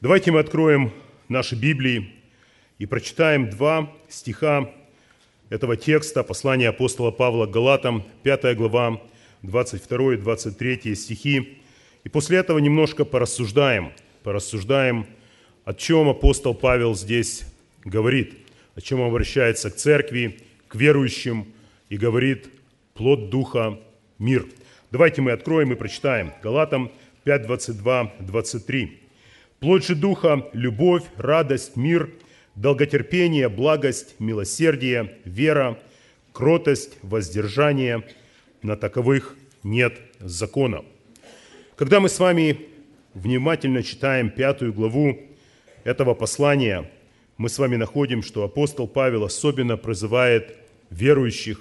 Давайте мы откроем наши Библии и прочитаем два стиха этого текста, послания апостола Павла к Галатам, 5 глава, 22 и 23 стихи. И после этого немножко порассуждаем, порассуждаем, о чем апостол Павел здесь говорит, о чем он обращается к церкви, к верующим и говорит плод Духа – мир. Давайте мы откроем и прочитаем. Галатам 5, 22, 23. «Плод же Духа – любовь, радость, мир, долготерпение, благость, милосердие, вера, кротость, воздержание. На таковых нет закона». Когда мы с вами внимательно читаем пятую главу этого послания, мы с вами находим, что апостол Павел особенно призывает верующих,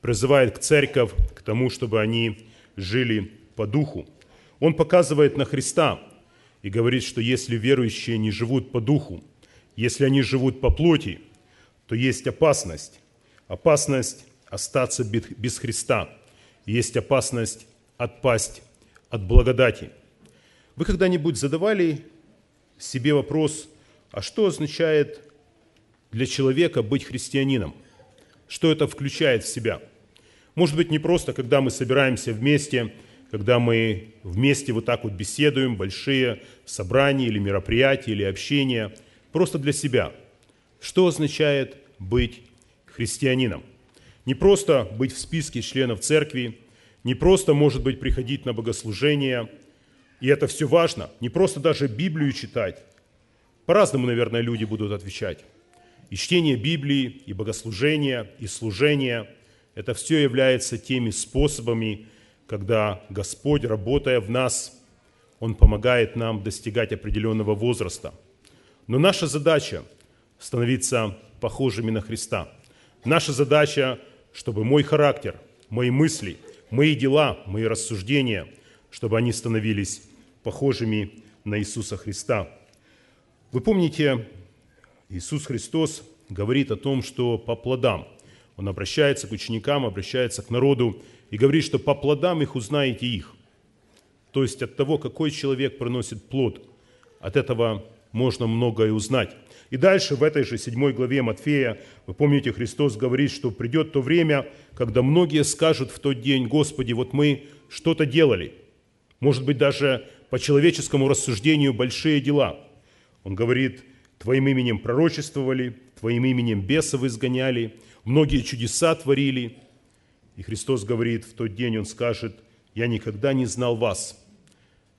призывает к церковь к тому, чтобы они жили по духу. Он показывает на Христа и говорит, что если верующие не живут по духу, если они живут по плоти, то есть опасность. Опасность остаться без Христа. Есть опасность отпасть от благодати. Вы когда-нибудь задавали себе вопрос, а что означает для человека быть христианином? Что это включает в себя? Может быть, не просто, когда мы собираемся вместе, когда мы вместе вот так вот беседуем, большие собрания или мероприятия, или общения, просто для себя. Что означает быть христианином? Не просто быть в списке членов церкви, не просто, может быть, приходить на богослужение, и это все важно, не просто даже Библию читать. По-разному, наверное, люди будут отвечать. И чтение Библии, и богослужение, и служение – это все является теми способами, когда Господь, работая в нас, Он помогает нам достигать определенного возраста. Но наша задача – становиться похожими на Христа. Наша задача, чтобы мой характер, мои мысли, мои дела, мои рассуждения, чтобы они становились похожими на Иисуса Христа. Вы помните, Иисус Христос говорит о том, что по плодам. Он обращается к ученикам, обращается к народу и говорит, что по плодам их узнаете их. То есть от того, какой человек приносит плод, от этого можно многое узнать. И дальше в этой же седьмой главе Матфея, вы помните, Христос говорит, что придет то время, когда многие скажут в тот день, Господи, вот мы что-то делали. Может быть, даже по человеческому рассуждению большие дела. Он говорит, Твоим именем пророчествовали, Твоим именем бесов изгоняли, многие чудеса творили. И Христос говорит, в тот день Он скажет, я никогда не знал вас.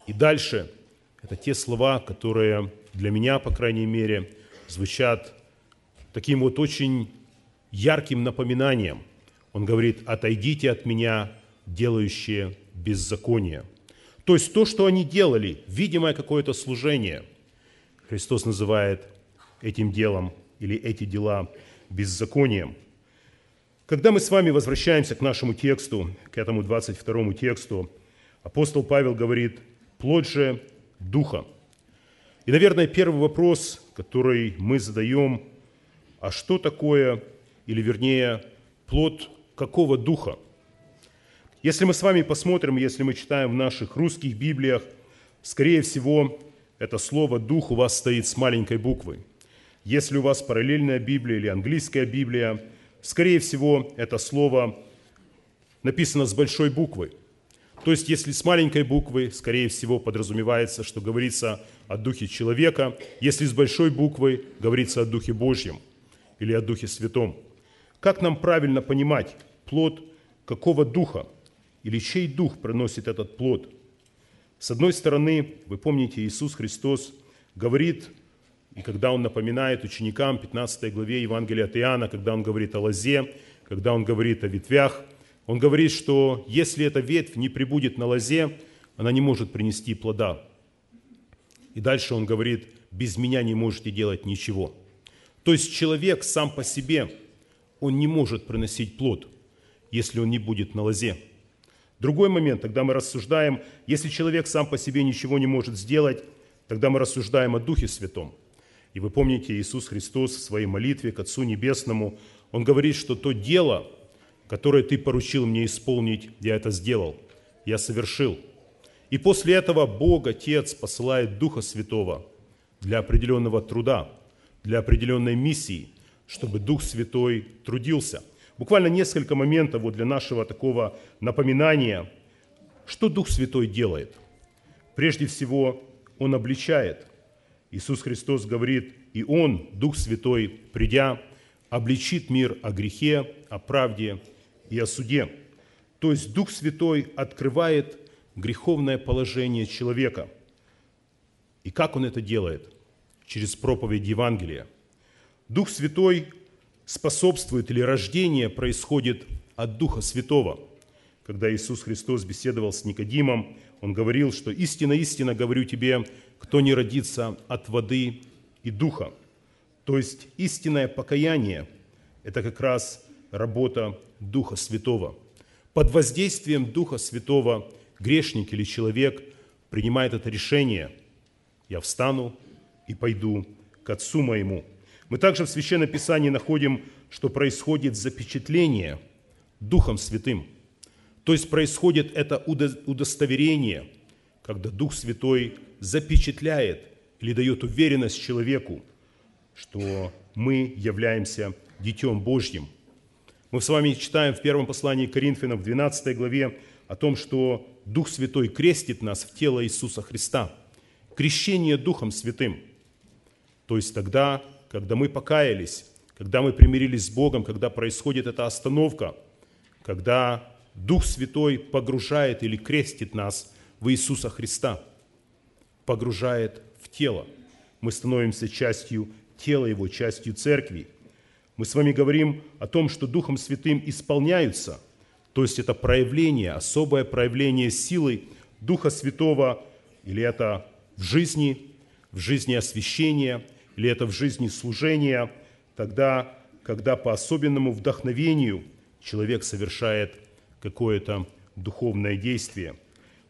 И дальше, это те слова, которые для меня, по крайней мере, звучат таким вот очень ярким напоминанием. Он говорит, отойдите от меня, делающие беззаконие. То есть то, что они делали, видимое какое-то служение, Христос называет этим делом или эти дела беззаконием. Когда мы с вами возвращаемся к нашему тексту, к этому 22 тексту, апостол Павел говорит, плод же Духа – и, наверное, первый вопрос, который мы задаем, а что такое, или вернее, плод какого духа? Если мы с вами посмотрим, если мы читаем в наших русских Библиях, скорее всего, это слово «дух» у вас стоит с маленькой буквы. Если у вас параллельная Библия или английская Библия, скорее всего, это слово написано с большой буквы – то есть, если с маленькой буквы, скорее всего, подразумевается, что говорится о Духе человека, если с большой буквы, говорится о Духе Божьем или о Духе Святом. Как нам правильно понимать плод какого духа или чей дух приносит этот плод? С одной стороны, вы помните, Иисус Христос говорит, и когда Он напоминает ученикам 15 главе Евангелия от Иоанна, когда Он говорит о лозе, когда Он говорит о ветвях – он говорит, что если эта ветвь не прибудет на лозе, она не может принести плода. И дальше он говорит, без меня не можете делать ничего. То есть человек сам по себе, он не может приносить плод, если он не будет на лозе. Другой момент, тогда мы рассуждаем, если человек сам по себе ничего не может сделать, тогда мы рассуждаем о Духе Святом. И вы помните, Иисус Христос в своей молитве к Отцу Небесному, Он говорит, что то дело, которое Ты поручил мне исполнить, я это сделал, я совершил. И после этого Бог, Отец, посылает Духа Святого для определенного труда, для определенной миссии, чтобы Дух Святой трудился. Буквально несколько моментов вот для нашего такого напоминания, что Дух Святой делает. Прежде всего, Он обличает. Иисус Христос говорит, и Он, Дух Святой, придя, обличит мир о грехе, о правде и о суде. То есть Дух Святой открывает греховное положение человека. И как Он это делает? Через проповедь Евангелия. Дух Святой способствует или рождение происходит от Духа Святого. Когда Иисус Христос беседовал с Никодимом, Он говорил, что «Истинно, истинно говорю тебе, кто не родится от воды и Духа». То есть истинное покаяние – это как раз работа Духа Святого. Под воздействием Духа Святого грешник или человек принимает это решение «Я встану и пойду к Отцу моему». Мы также в Священном Писании находим, что происходит запечатление Духом Святым. То есть происходит это удостоверение, когда Дух Святой запечатляет или дает уверенность человеку, что мы являемся Детем Божьим. Мы с вами читаем в первом послании Коринфянам в 12 главе о том, что Дух Святой крестит нас в тело Иисуса Христа. Крещение Духом Святым. То есть тогда, когда мы покаялись, когда мы примирились с Богом, когда происходит эта остановка, когда Дух Святой погружает или крестит нас в Иисуса Христа, погружает в тело. Мы становимся частью тела Его, частью церкви. Мы с вами говорим о том, что Духом Святым исполняются, то есть это проявление, особое проявление силы Духа Святого, или это в жизни, в жизни освящения, или это в жизни служения – тогда, когда по особенному вдохновению человек совершает какое-то духовное действие.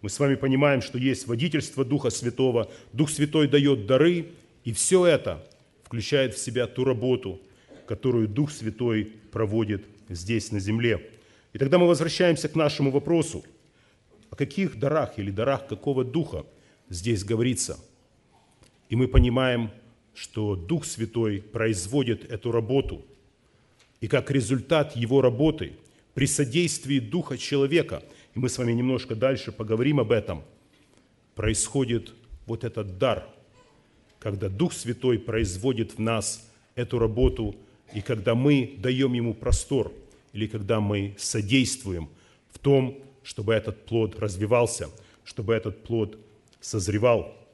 Мы с вами понимаем, что есть водительство Духа Святого, Дух Святой дает дары, и все это включает в себя ту работу, которую Дух Святой проводит здесь, на земле. И тогда мы возвращаемся к нашему вопросу. О каких дарах или дарах какого духа здесь говорится? И мы понимаем, что Дух Святой производит эту работу. И как результат его работы, при содействии Духа человека, и мы с вами немножко дальше поговорим об этом, происходит вот этот дар, когда Дух Святой производит в нас эту работу, и когда мы даем ему простор, или когда мы содействуем в том, чтобы этот плод развивался, чтобы этот плод созревал –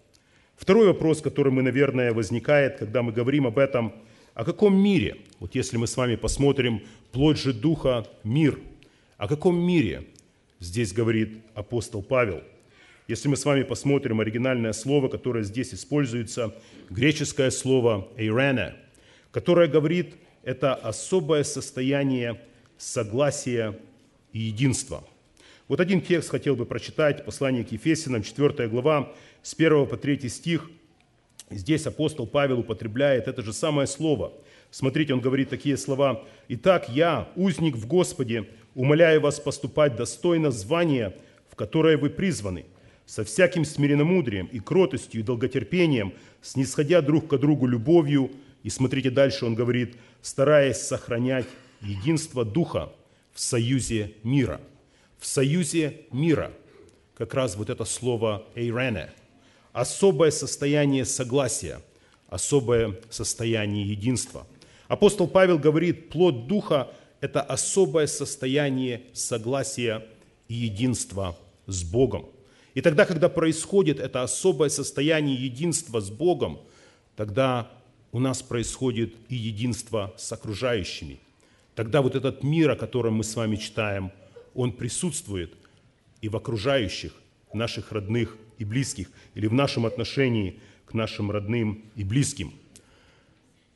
Второй вопрос, который мы, наверное, возникает, когда мы говорим об этом, о каком мире? Вот если мы с вами посмотрим, плоть же Духа – мир. О каком мире здесь говорит апостол Павел? Если мы с вами посмотрим оригинальное слово, которое здесь используется, греческое слово «эйрене», которое говорит, это особое состояние согласия и единства. Вот один текст хотел бы прочитать, послание к Ефесянам, 4 глава, с 1 по 3 стих, здесь апостол Павел употребляет это же самое слово. Смотрите, он говорит такие слова. «Итак, я, узник в Господе, умоляю вас поступать достойно звания, в которое вы призваны, со всяким смиренномудрием и кротостью и долготерпением, снисходя друг к другу любовью». И смотрите дальше, он говорит, стараясь сохранять единство Духа в союзе мира. В союзе мира. Как раз вот это слово «эйрене» – особое состояние согласия, особое состояние единства. Апостол Павел говорит, плод Духа – это особое состояние согласия и единства с Богом. И тогда, когда происходит это особое состояние единства с Богом, тогда у нас происходит и единство с окружающими. Тогда вот этот мир, о котором мы с вами читаем, он присутствует и в окружающих, наших родных и близких, или в нашем отношении к нашим родным и близким.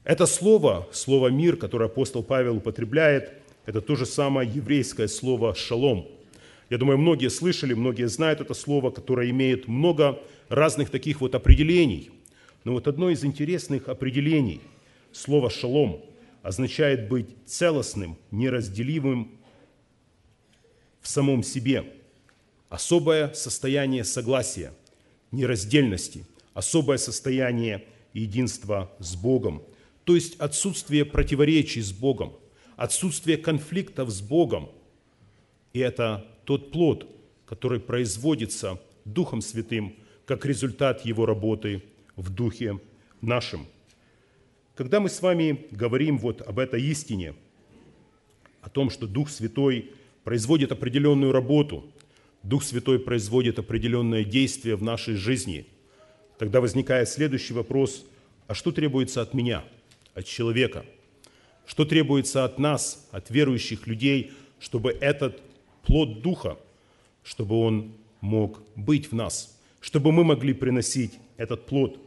Это слово, слово «мир», которое апостол Павел употребляет, это то же самое еврейское слово «шалом». Я думаю, многие слышали, многие знают это слово, которое имеет много разных таких вот определений. Но вот одно из интересных определений слова «шалом» означает быть целостным, неразделимым в самом себе – особое состояние согласия, нераздельности, особое состояние и единство с Богом. То есть отсутствие противоречий с Богом, отсутствие конфликтов с Богом. И это тот плод, который производится Духом Святым как результат Его работы в Духе нашем. Когда мы с вами говорим вот об этой истине, о том, что Дух Святой производит определенную работу, Дух Святой производит определенное действие в нашей жизни, тогда возникает следующий вопрос, а что требуется от меня, от человека? Что требуется от нас, от верующих людей, чтобы этот плод Духа, чтобы он мог быть в нас, чтобы мы могли приносить этот плод.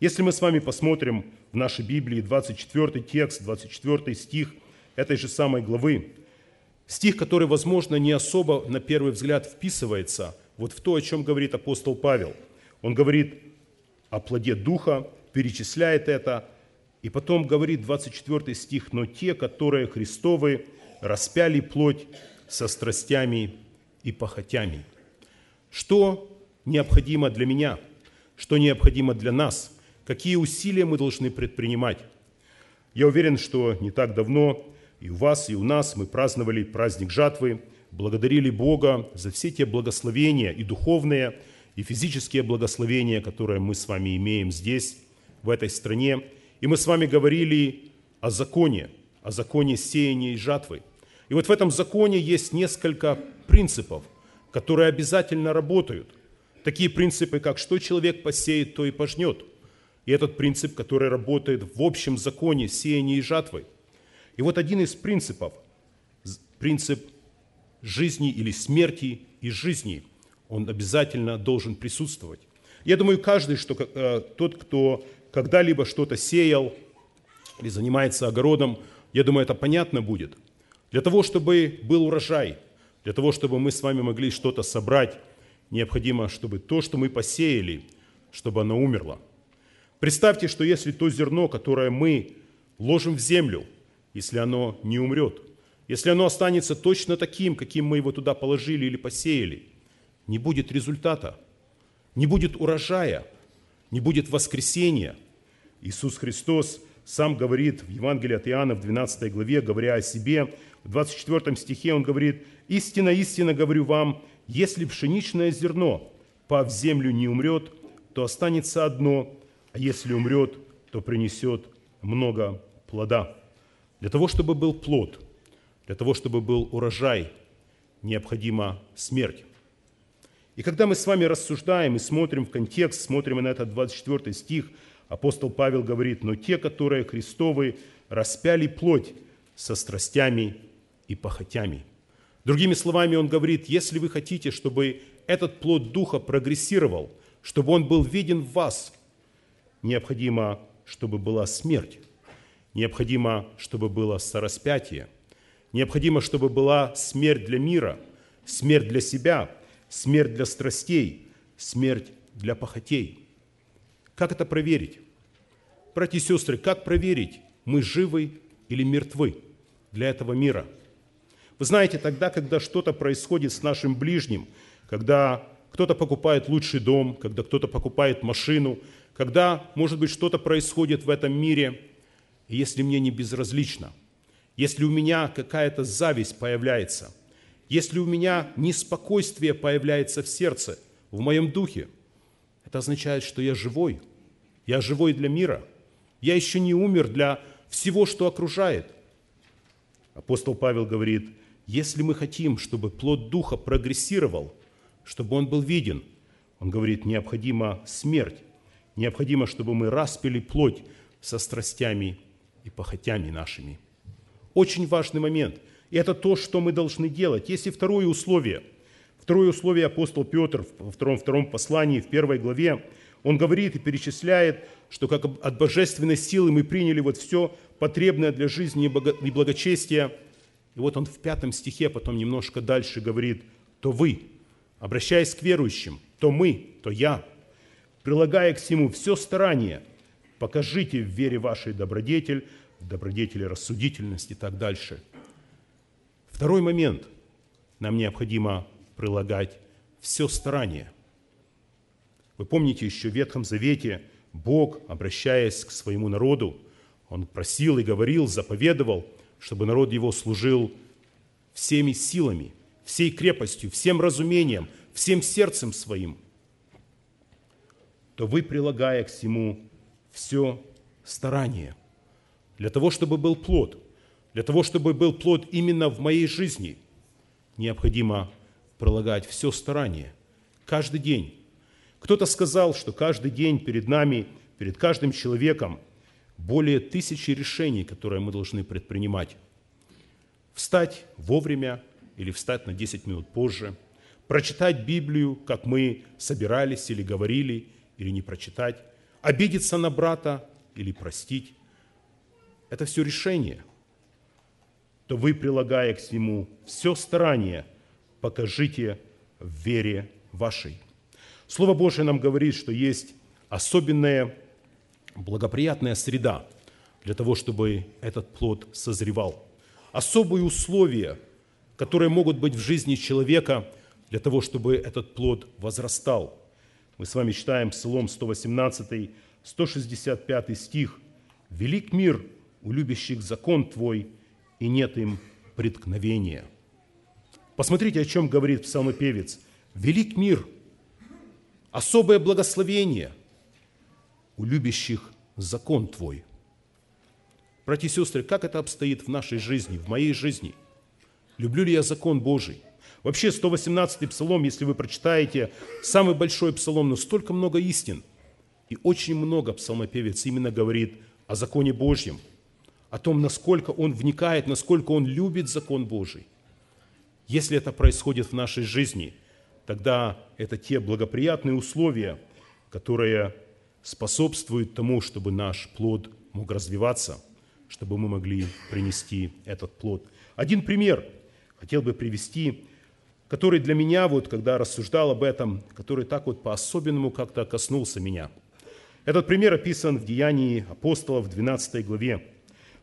Если мы с вами посмотрим в нашей Библии 24 текст, 24 стих этой же самой главы, Стих, который, возможно, не особо на первый взгляд вписывается вот в то, о чем говорит апостол Павел. Он говорит о плоде Духа, перечисляет это, и потом говорит 24 стих, «Но те, которые Христовы, распяли плоть со страстями и похотями». Что необходимо для меня? Что необходимо для нас? Какие усилия мы должны предпринимать? Я уверен, что не так давно и у вас, и у нас мы праздновали праздник жатвы, благодарили Бога за все те благословения и духовные, и физические благословения, которые мы с вами имеем здесь, в этой стране. И мы с вами говорили о законе, о законе сеяния и жатвы. И вот в этом законе есть несколько принципов, которые обязательно работают. Такие принципы, как что человек посеет, то и пожнет. И этот принцип, который работает в общем законе сеяния и жатвы. И вот один из принципов, принцип жизни или смерти и жизни, он обязательно должен присутствовать. Я думаю, каждый, что, э, тот, кто когда-либо что-то сеял или занимается огородом, я думаю, это понятно будет. Для того, чтобы был урожай, для того, чтобы мы с вами могли что-то собрать, необходимо, чтобы то, что мы посеяли, чтобы оно умерло. Представьте, что если то зерно, которое мы ложим в землю – если оно не умрет, если оно останется точно таким, каким мы его туда положили или посеяли, не будет результата, не будет урожая, не будет воскресения. Иисус Христос сам говорит в Евангелии от Иоанна в 12 главе, говоря о себе, в 24 стихе он говорит, «Истинно, истинно говорю вам, если пшеничное зерно, пав в землю, не умрет, то останется одно, а если умрет, то принесет много плода». Для того, чтобы был плод, для того, чтобы был урожай, необходима смерть. И когда мы с вами рассуждаем и смотрим в контекст, смотрим на этот 24 стих, апостол Павел говорит, «Но те, которые Христовы, распяли плоть со страстями и похотями». Другими словами, он говорит, если вы хотите, чтобы этот плод Духа прогрессировал, чтобы он был виден в вас, необходимо, чтобы была смерть. Необходимо, чтобы было сораспятие. Необходимо, чтобы была смерть для мира, смерть для себя, смерть для страстей, смерть для похотей. Как это проверить? Братья и сестры, как проверить, мы живы или мертвы для этого мира? Вы знаете, тогда, когда что-то происходит с нашим ближним, когда кто-то покупает лучший дом, когда кто-то покупает машину, когда, может быть, что-то происходит в этом мире – если мне не безразлично, если у меня какая-то зависть появляется, если у меня неспокойствие появляется в сердце, в моем духе, это означает, что я живой. Я живой для мира. Я еще не умер для всего, что окружает. Апостол Павел говорит, если мы хотим, чтобы плод Духа прогрессировал, чтобы он был виден, он говорит, необходима смерть, необходимо, чтобы мы распили плоть со страстями и похотями нашими. Очень важный момент. И это то, что мы должны делать. Есть и второе условие. Второе условие апостол Петр во втором, втором послании, в первой главе, он говорит и перечисляет, что как от божественной силы мы приняли вот все потребное для жизни и благочестия. И вот он в пятом стихе, потом немножко дальше говорит, то вы, обращаясь к верующим, то мы, то я, прилагая к всему все старание – покажите в вере вашей добродетель, добродетели рассудительность и так дальше. Второй момент. Нам необходимо прилагать все старание. Вы помните еще в Ветхом Завете Бог, обращаясь к своему народу, Он просил и говорил, заповедовал, чтобы народ его служил всеми силами, всей крепостью, всем разумением, всем сердцем своим, то вы, прилагая к всему все старание, для того, чтобы был плод, для того, чтобы был плод именно в моей жизни, необходимо прилагать все старание, каждый день. Кто-то сказал, что каждый день перед нами, перед каждым человеком более тысячи решений, которые мы должны предпринимать. Встать вовремя или встать на 10 минут позже, прочитать Библию, как мы собирались или говорили, или не прочитать, обидеться на брата или простить. Это все решение. То вы, прилагая к всему все старание, покажите в вере вашей. Слово Божие нам говорит, что есть особенная благоприятная среда для того, чтобы этот плод созревал. Особые условия, которые могут быть в жизни человека для того, чтобы этот плод возрастал. Мы с вами читаем Псалом 118, 165 стих. «Велик мир у любящих закон Твой, и нет им преткновения». Посмотрите, о чем говорит псалмопевец. «Велик мир – особое благословение у любящих закон Твой. Братья и сестры, как это обстоит в нашей жизни, в моей жизни? Люблю ли я закон Божий? Вообще 118-й псалом, если вы прочитаете, самый большой псалом, но столько много истин. И очень много псалмопевец именно говорит о законе Божьем, о том, насколько он вникает, насколько он любит закон Божий. Если это происходит в нашей жизни – тогда это те благоприятные условия, которые способствуют тому, чтобы наш плод мог развиваться, чтобы мы могли принести этот плод. Один пример хотел бы привести, который для меня, вот, когда рассуждал об этом, который так вот по-особенному как-то коснулся меня. Этот пример описан в Деянии апостолов в 12 главе.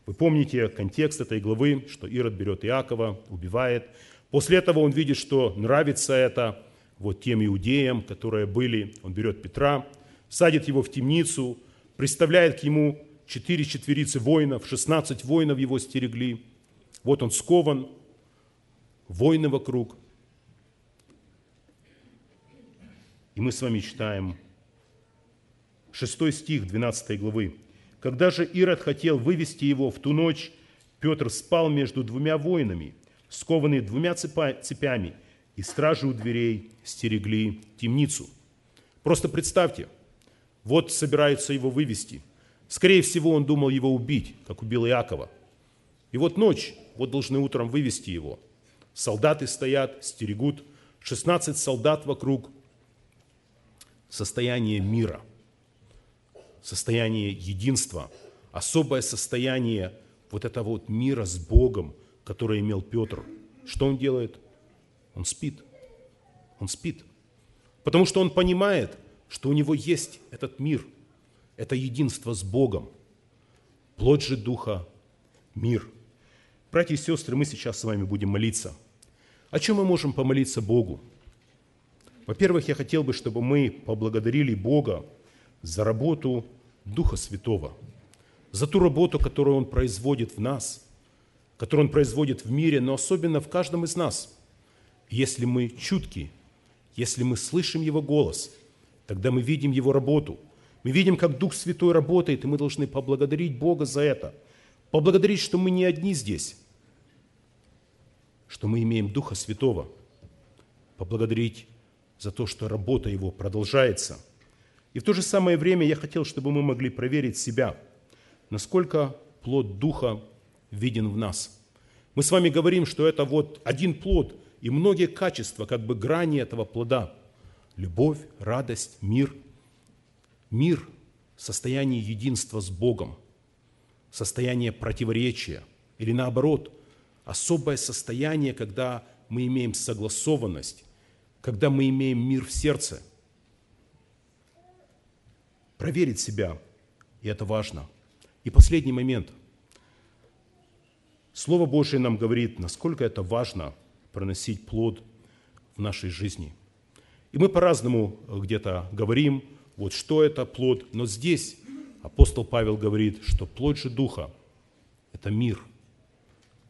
Вы помните контекст этой главы, что Ирод берет Иакова, убивает. После этого он видит, что нравится это, вот тем иудеям, которые были, он берет Петра, садит его в темницу, представляет к ему четыре четверицы воинов, 16 воинов его стерегли. Вот он скован, воины вокруг. И мы с вами читаем 6 стих 12 главы. «Когда же Ирод хотел вывести его в ту ночь, Петр спал между двумя воинами, скованный двумя цепями – и стражи у дверей стерегли темницу. Просто представьте, вот собираются его вывести. Скорее всего, он думал его убить, как убил Иакова. И вот ночь, вот должны утром вывести его. Солдаты стоят, стерегут, 16 солдат вокруг. Состояние мира, состояние единства, особое состояние вот этого вот мира с Богом, которое имел Петр. Что он делает? Он спит. Он спит. Потому что он понимает, что у него есть этот мир, это единство с Богом. Плоть же Духа – мир. Братья и сестры, мы сейчас с вами будем молиться. О чем мы можем помолиться Богу? Во-первых, я хотел бы, чтобы мы поблагодарили Бога за работу Духа Святого, за ту работу, которую Он производит в нас, которую Он производит в мире, но особенно в каждом из нас – если мы чутки, если мы слышим Его голос, тогда мы видим Его работу. Мы видим, как Дух Святой работает, и мы должны поблагодарить Бога за это. Поблагодарить, что мы не одни здесь, что мы имеем Духа Святого. Поблагодарить за то, что работа Его продолжается. И в то же самое время я хотел, чтобы мы могли проверить себя, насколько плод Духа виден в нас. Мы с вами говорим, что это вот один плод – и многие качества, как бы грани этого плода. Любовь, радость, мир. Мир – состояние единства с Богом, состояние противоречия. Или наоборот, особое состояние, когда мы имеем согласованность, когда мы имеем мир в сердце. Проверить себя, и это важно. И последний момент. Слово Божие нам говорит, насколько это важно – проносить плод в нашей жизни. И мы по-разному где-то говорим, вот что это плод. Но здесь апостол Павел говорит, что плод же Духа – это мир.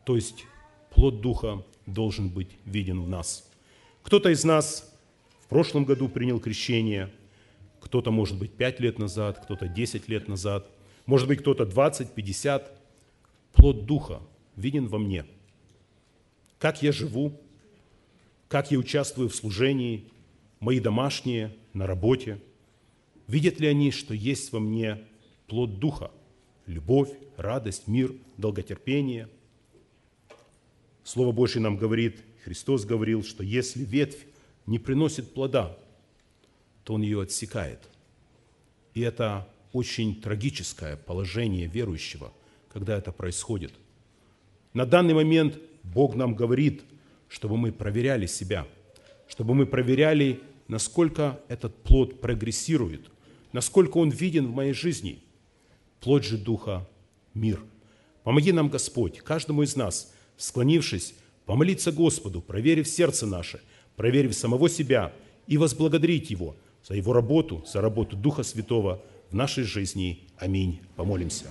То есть плод Духа должен быть виден в нас. Кто-то из нас в прошлом году принял крещение, кто-то, может быть, 5 лет назад, кто-то 10 лет назад, может быть, кто-то 20, 50. Плод Духа виден во мне. Как я живу, как я участвую в служении, мои домашние, на работе. Видят ли они, что есть во мне плод Духа? Любовь, радость, мир, долготерпение. Слово Божье нам говорит, Христос говорил, что если ветвь не приносит плода, то Он ее отсекает. И это очень трагическое положение верующего, когда это происходит. На данный момент Бог нам говорит, чтобы мы проверяли себя, чтобы мы проверяли, насколько этот плод прогрессирует, насколько он виден в моей жизни. Плод же Духа – мир. Помоги нам, Господь, каждому из нас, склонившись, помолиться Господу, проверив сердце наше, проверив самого себя и возблагодарить Его за Его работу, за работу Духа Святого – в нашей жизни. Аминь. Помолимся.